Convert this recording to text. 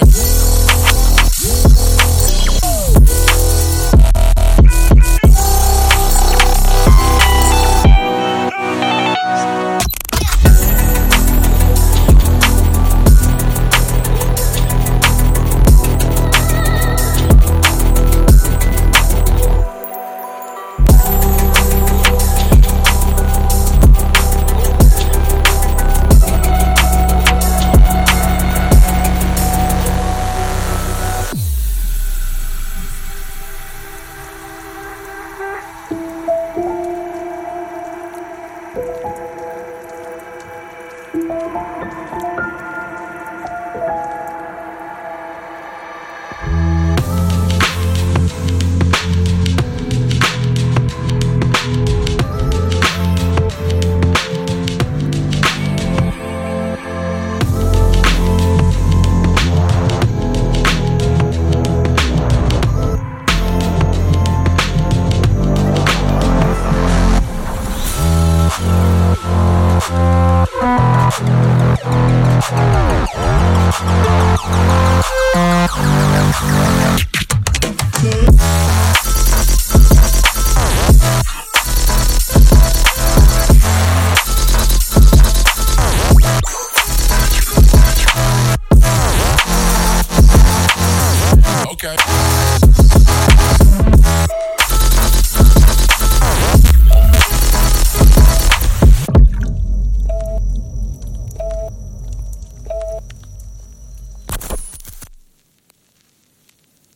Yes. thank you Oh, my God.